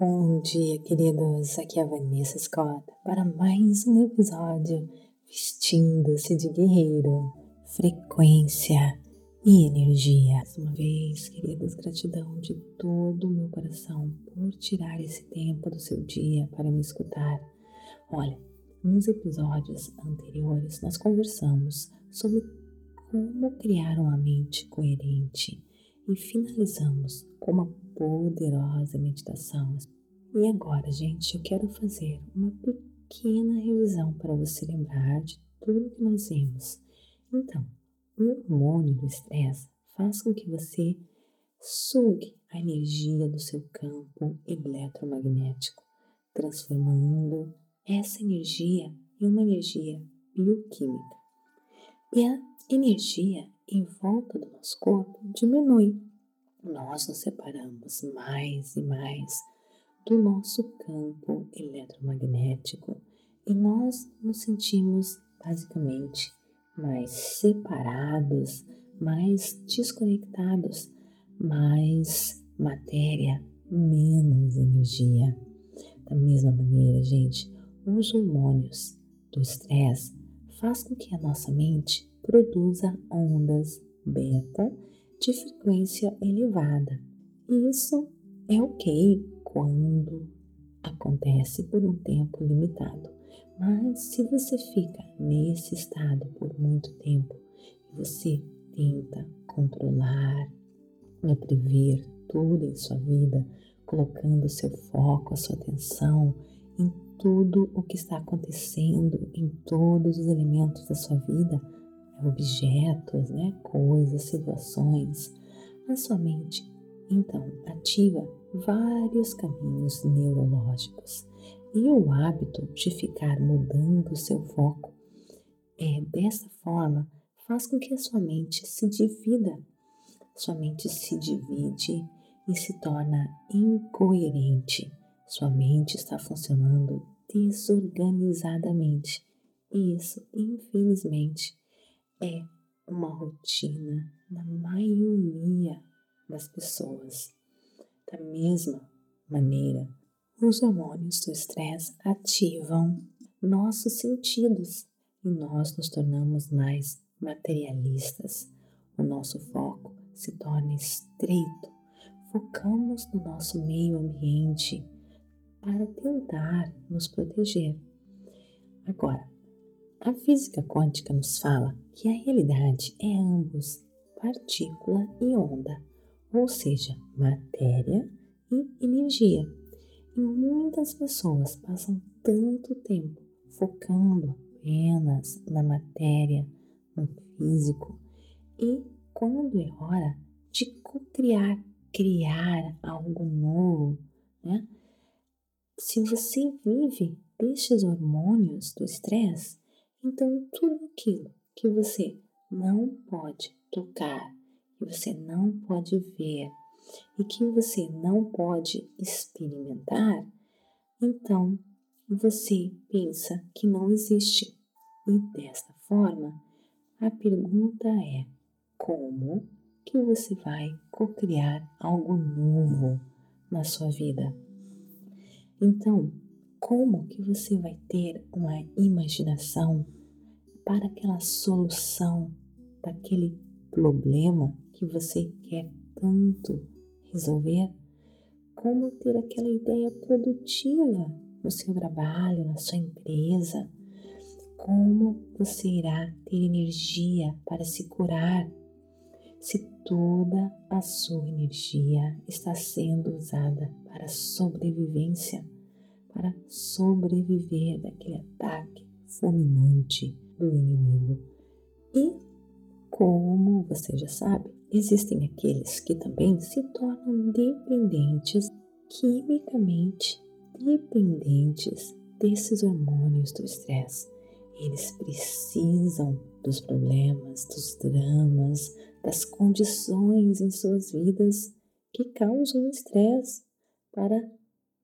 Bom dia, queridos. Aqui é a Vanessa Scott para mais um episódio Vestindo-se de Guerreiro, Frequência e Energia. Mais uma vez, queridos, gratidão de todo o meu coração por tirar esse tempo do seu dia para me escutar. Olha, nos episódios anteriores nós conversamos sobre como criar uma mente coerente e finalizamos com uma poderosa meditação. E agora, gente, eu quero fazer uma pequena revisão para você lembrar de tudo que nós vimos. Então, o hormônio do estresse faz com que você sugue a energia do seu campo eletromagnético, transformando essa energia em uma energia bioquímica. E a energia em volta do nosso corpo diminui. Nós nos separamos mais e mais do nosso campo eletromagnético e nós nos sentimos basicamente mais separados, mais desconectados, mais matéria, menos energia. Da mesma maneira, gente, os hormônios do estresse faz com que a nossa mente produza ondas beta de frequência elevada. Isso é ok quando acontece por um tempo limitado. Mas se você fica nesse estado por muito tempo você tenta controlar e prever tudo em sua vida, colocando seu foco, a sua atenção em tudo o que está acontecendo, em todos os elementos da sua vida, objetos, né, coisas, situações, a sua mente então ativa vários caminhos neurológicos e o hábito de ficar mudando o seu foco é dessa forma faz com que a sua mente se divida. Sua mente se divide e se torna incoerente. Sua mente está funcionando desorganizadamente. E isso, infelizmente, é uma rotina na maioria das pessoas. Da mesma maneira, os hormônios do estresse ativam nossos sentidos e nós nos tornamos mais materialistas. O nosso foco se torna estreito. Focamos no nosso meio ambiente para tentar nos proteger. Agora, a física quântica nos fala que a realidade é ambos partícula e onda, ou seja, matéria e energia. E muitas pessoas passam tanto tempo focando apenas na matéria, no físico, e quando é hora de criar, criar algo novo, né? Se você vive destes hormônios do estresse, então, tudo aquilo que você não pode tocar, que você não pode ver e que você não pode experimentar, então você pensa que não existe. E desta forma, a pergunta é: como que você vai co-criar algo novo na sua vida? Então, como que você vai ter uma imaginação para aquela solução daquele problema que você quer tanto resolver? Como ter aquela ideia produtiva no seu trabalho, na sua empresa? Como você irá ter energia para se curar se toda a sua energia está sendo usada para sobrevivência? Para sobreviver daquele ataque fulminante do inimigo. E, como você já sabe, existem aqueles que também se tornam dependentes, quimicamente dependentes desses hormônios do estresse. Eles precisam dos problemas, dos dramas, das condições em suas vidas que causam estresse para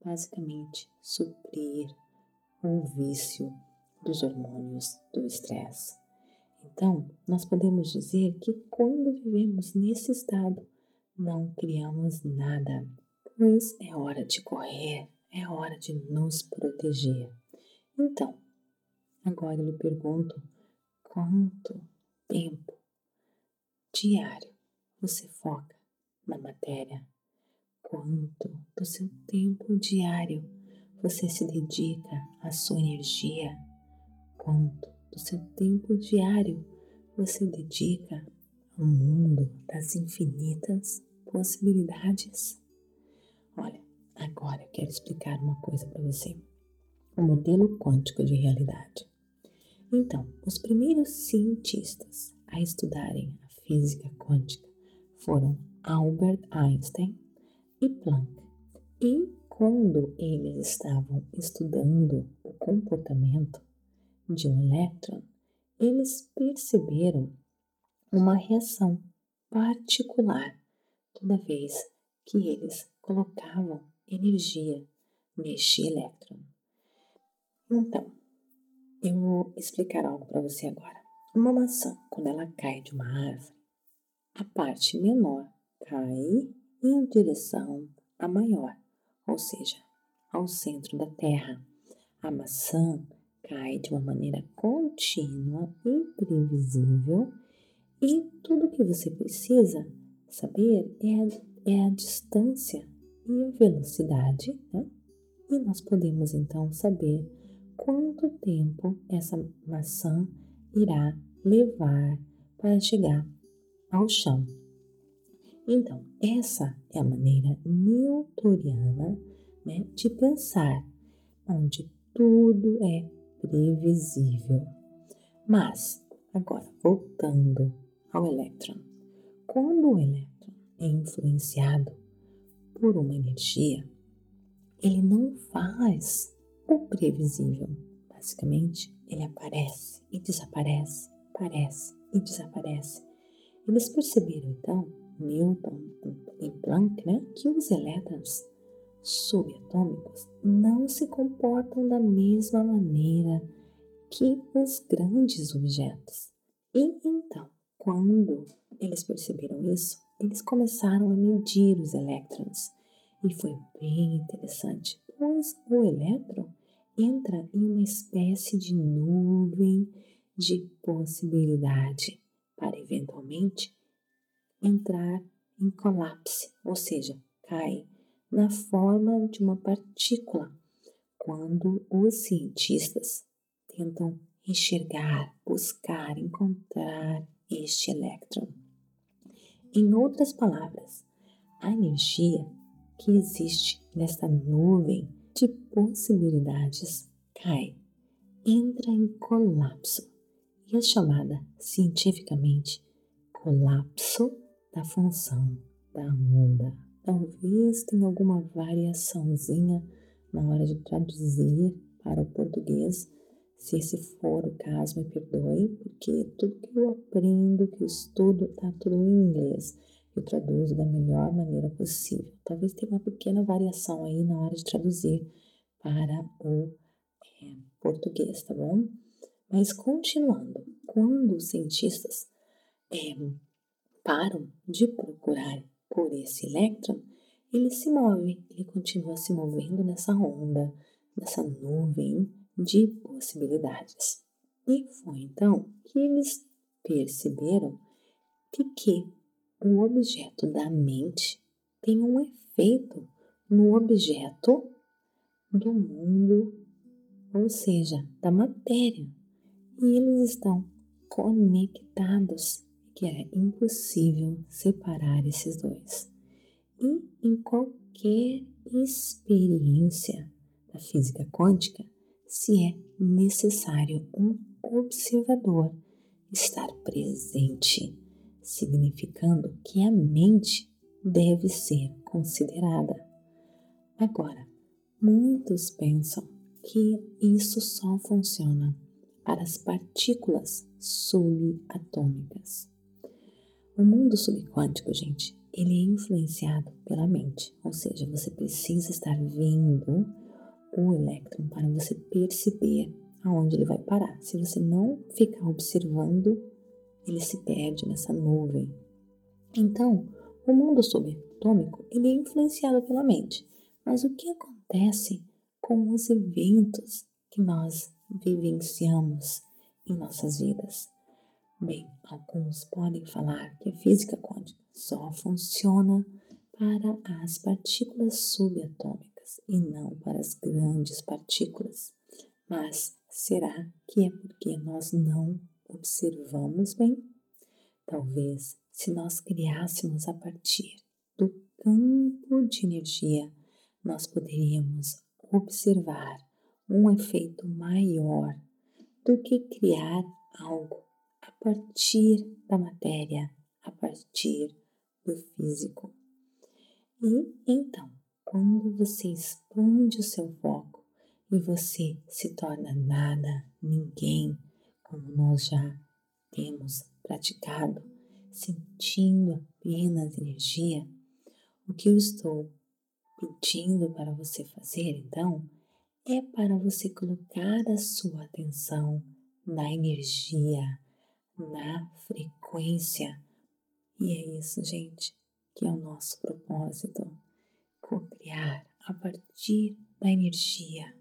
basicamente suprir o vício dos hormônios do estresse. Então, nós podemos dizer que quando vivemos nesse estado, não criamos nada. pois é hora de correr, é hora de nos proteger. Então, agora eu lhe pergunto: quanto tempo diário você foca na matéria? Quanto do seu tempo diário você se dedica à sua energia? Quanto do seu tempo diário você dedica ao mundo das infinitas possibilidades? Olha, agora eu quero explicar uma coisa para você. O modelo quântico de realidade. Então, os primeiros cientistas a estudarem a física quântica foram Albert Einstein e Planck. E quando eles estavam estudando o comportamento de um elétron, eles perceberam uma reação particular toda vez que eles colocavam energia neste elétron. Então, eu vou explicar algo para você agora. Uma maçã, quando ela cai de uma árvore, a parte menor cai em direção à maior ou seja, ao centro da Terra. A maçã cai de uma maneira contínua, imprevisível, e tudo que você precisa saber é a, é a distância e a velocidade, né? E nós podemos então saber quanto tempo essa maçã irá levar para chegar ao chão. Então, essa é a maneira newtoniana né, de pensar, onde tudo é previsível. Mas, agora, voltando ao elétron. Quando o elétron é influenciado por uma energia, ele não faz o previsível. Basicamente, ele aparece e desaparece, aparece e desaparece. Eles perceberam então Newton e Planck né, que os elétrons subatômicos não se comportam da mesma maneira que os grandes objetos. E então, quando eles perceberam isso, eles começaram a medir os elétrons. E foi bem interessante, pois o elétron entra em uma espécie de nuvem de possibilidade para eventualmente entrar em colapse, ou seja, cai na forma de uma partícula quando os cientistas tentam enxergar, buscar, encontrar este elétron. Em outras palavras, a energia que existe nesta nuvem de possibilidades cai, entra em colapso e é chamada cientificamente colapso da função da onda. Talvez tenha alguma variaçãozinha na hora de traduzir para o português. Se esse for o caso, me perdoe, porque tudo que eu aprendo, que eu estudo, está tudo em inglês. Eu traduzo da melhor maneira possível. Talvez tenha uma pequena variação aí na hora de traduzir para o é, português, tá bom? Mas continuando, quando os cientistas é, param de procurar por esse elétron, ele se move, ele continua se movendo nessa onda, nessa nuvem de possibilidades. E foi então que eles perceberam que, que o objeto da mente tem um efeito no objeto do mundo, ou seja, da matéria. E eles estão conectados que é impossível separar esses dois. E em qualquer experiência da física quântica, se é necessário um observador estar presente, significando que a mente deve ser considerada. Agora, muitos pensam que isso só funciona para as partículas subatômicas. O mundo subquântico, gente, ele é influenciado pela mente, ou seja, você precisa estar vendo o elétron para você perceber aonde ele vai parar. Se você não ficar observando, ele se perde nessa nuvem. Então, O mundo subatômico ele é influenciado pela mente, mas o que acontece com os eventos que nós vivenciamos em nossas vidas? Bem, alguns podem falar que a física quântica só funciona para as partículas subatômicas e não para as grandes partículas. Mas será que é porque nós não observamos bem? Talvez se nós criássemos a partir do campo de energia, nós poderíamos observar um efeito maior do que criar algo partir da matéria, a partir do físico. E então, quando você expande o seu foco e você se torna nada, ninguém, como nós já temos praticado, sentindo apenas energia, o que eu estou pedindo para você fazer então é para você colocar a sua atenção na energia, na frequência. E é isso, gente, que é o nosso propósito: co-criar a partir da energia.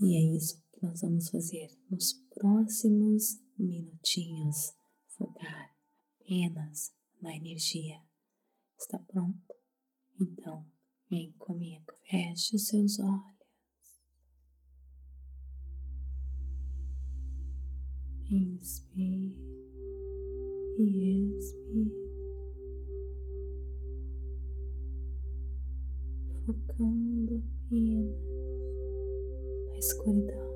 E é isso que nós vamos fazer nos próximos minutinhos focar apenas na energia. Está pronto? Então, vem comigo, feche os seus olhos. Inspire e expire. Focando apenas na escuridão,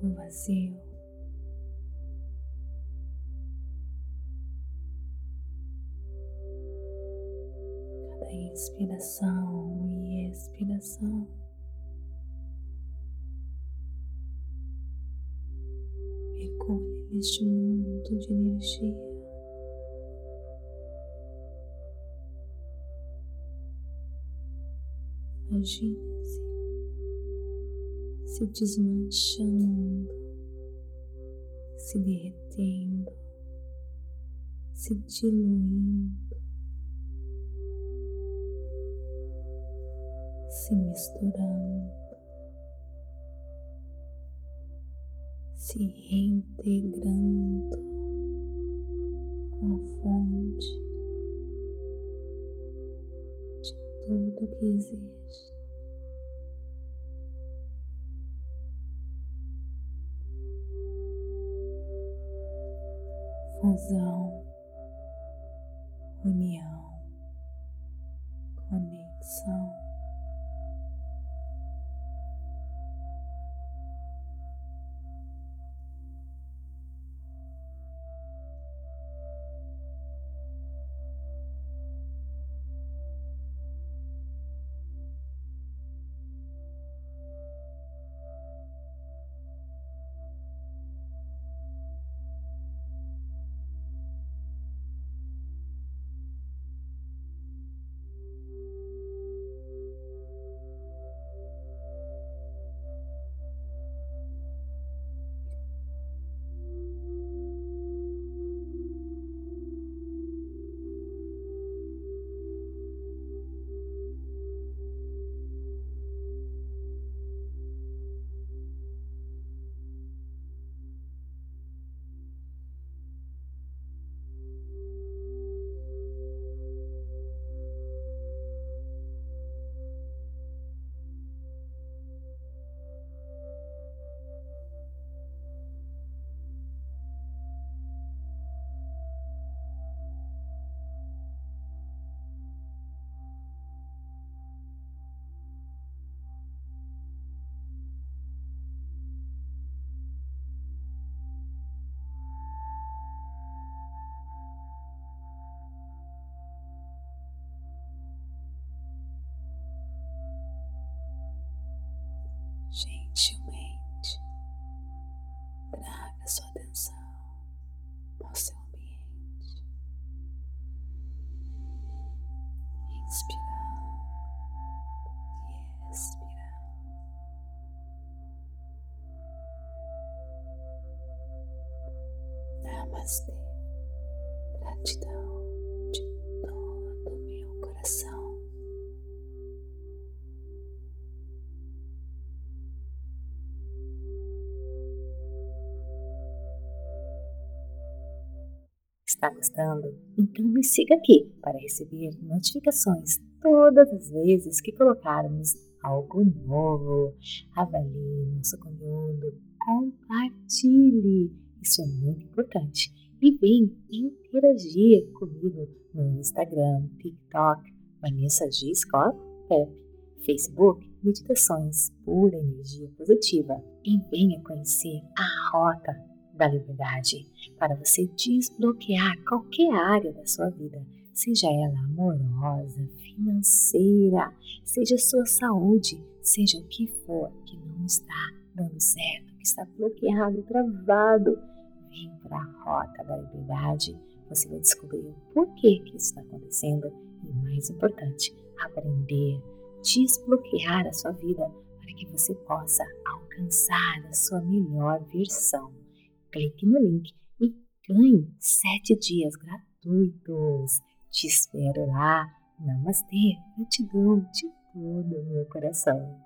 no vazio. Cada inspiração e expiração. Neste mundo de energia. Imagine-se se desmanchando, se derretendo, se diluindo, se misturando, se reintegrando com a fonte de tudo que existe. fusão, união, gentilmente traga sua atenção ao seu ambiente, inspirando e expirando. Namastê, gratidão. de todo o meu coração. Está gostando? Então me siga aqui para receber notificações todas as vezes que colocarmos algo novo. Avalie nosso conteúdo, compartilhe. Isso é muito importante. E vem interagir comigo no Instagram, TikTok, Vanessa G. Scott Pep, Facebook, Meditações Pura Energia Positiva. E venha conhecer a Rota da Liberdade para você desbloquear qualquer área da sua vida seja ela amorosa, financeira, seja sua saúde, seja o que for que não está dando certo, que está bloqueado, travado, vem para a rota da liberdade. Você vai descobrir o porquê que isso está acontecendo e, mais importante, aprender, desbloquear a sua vida para que você possa alcançar a sua melhor versão. Clique no link e ganhe sete dias gratuitos. Te espero lá. Namastê. Gratidão de todo o meu coração.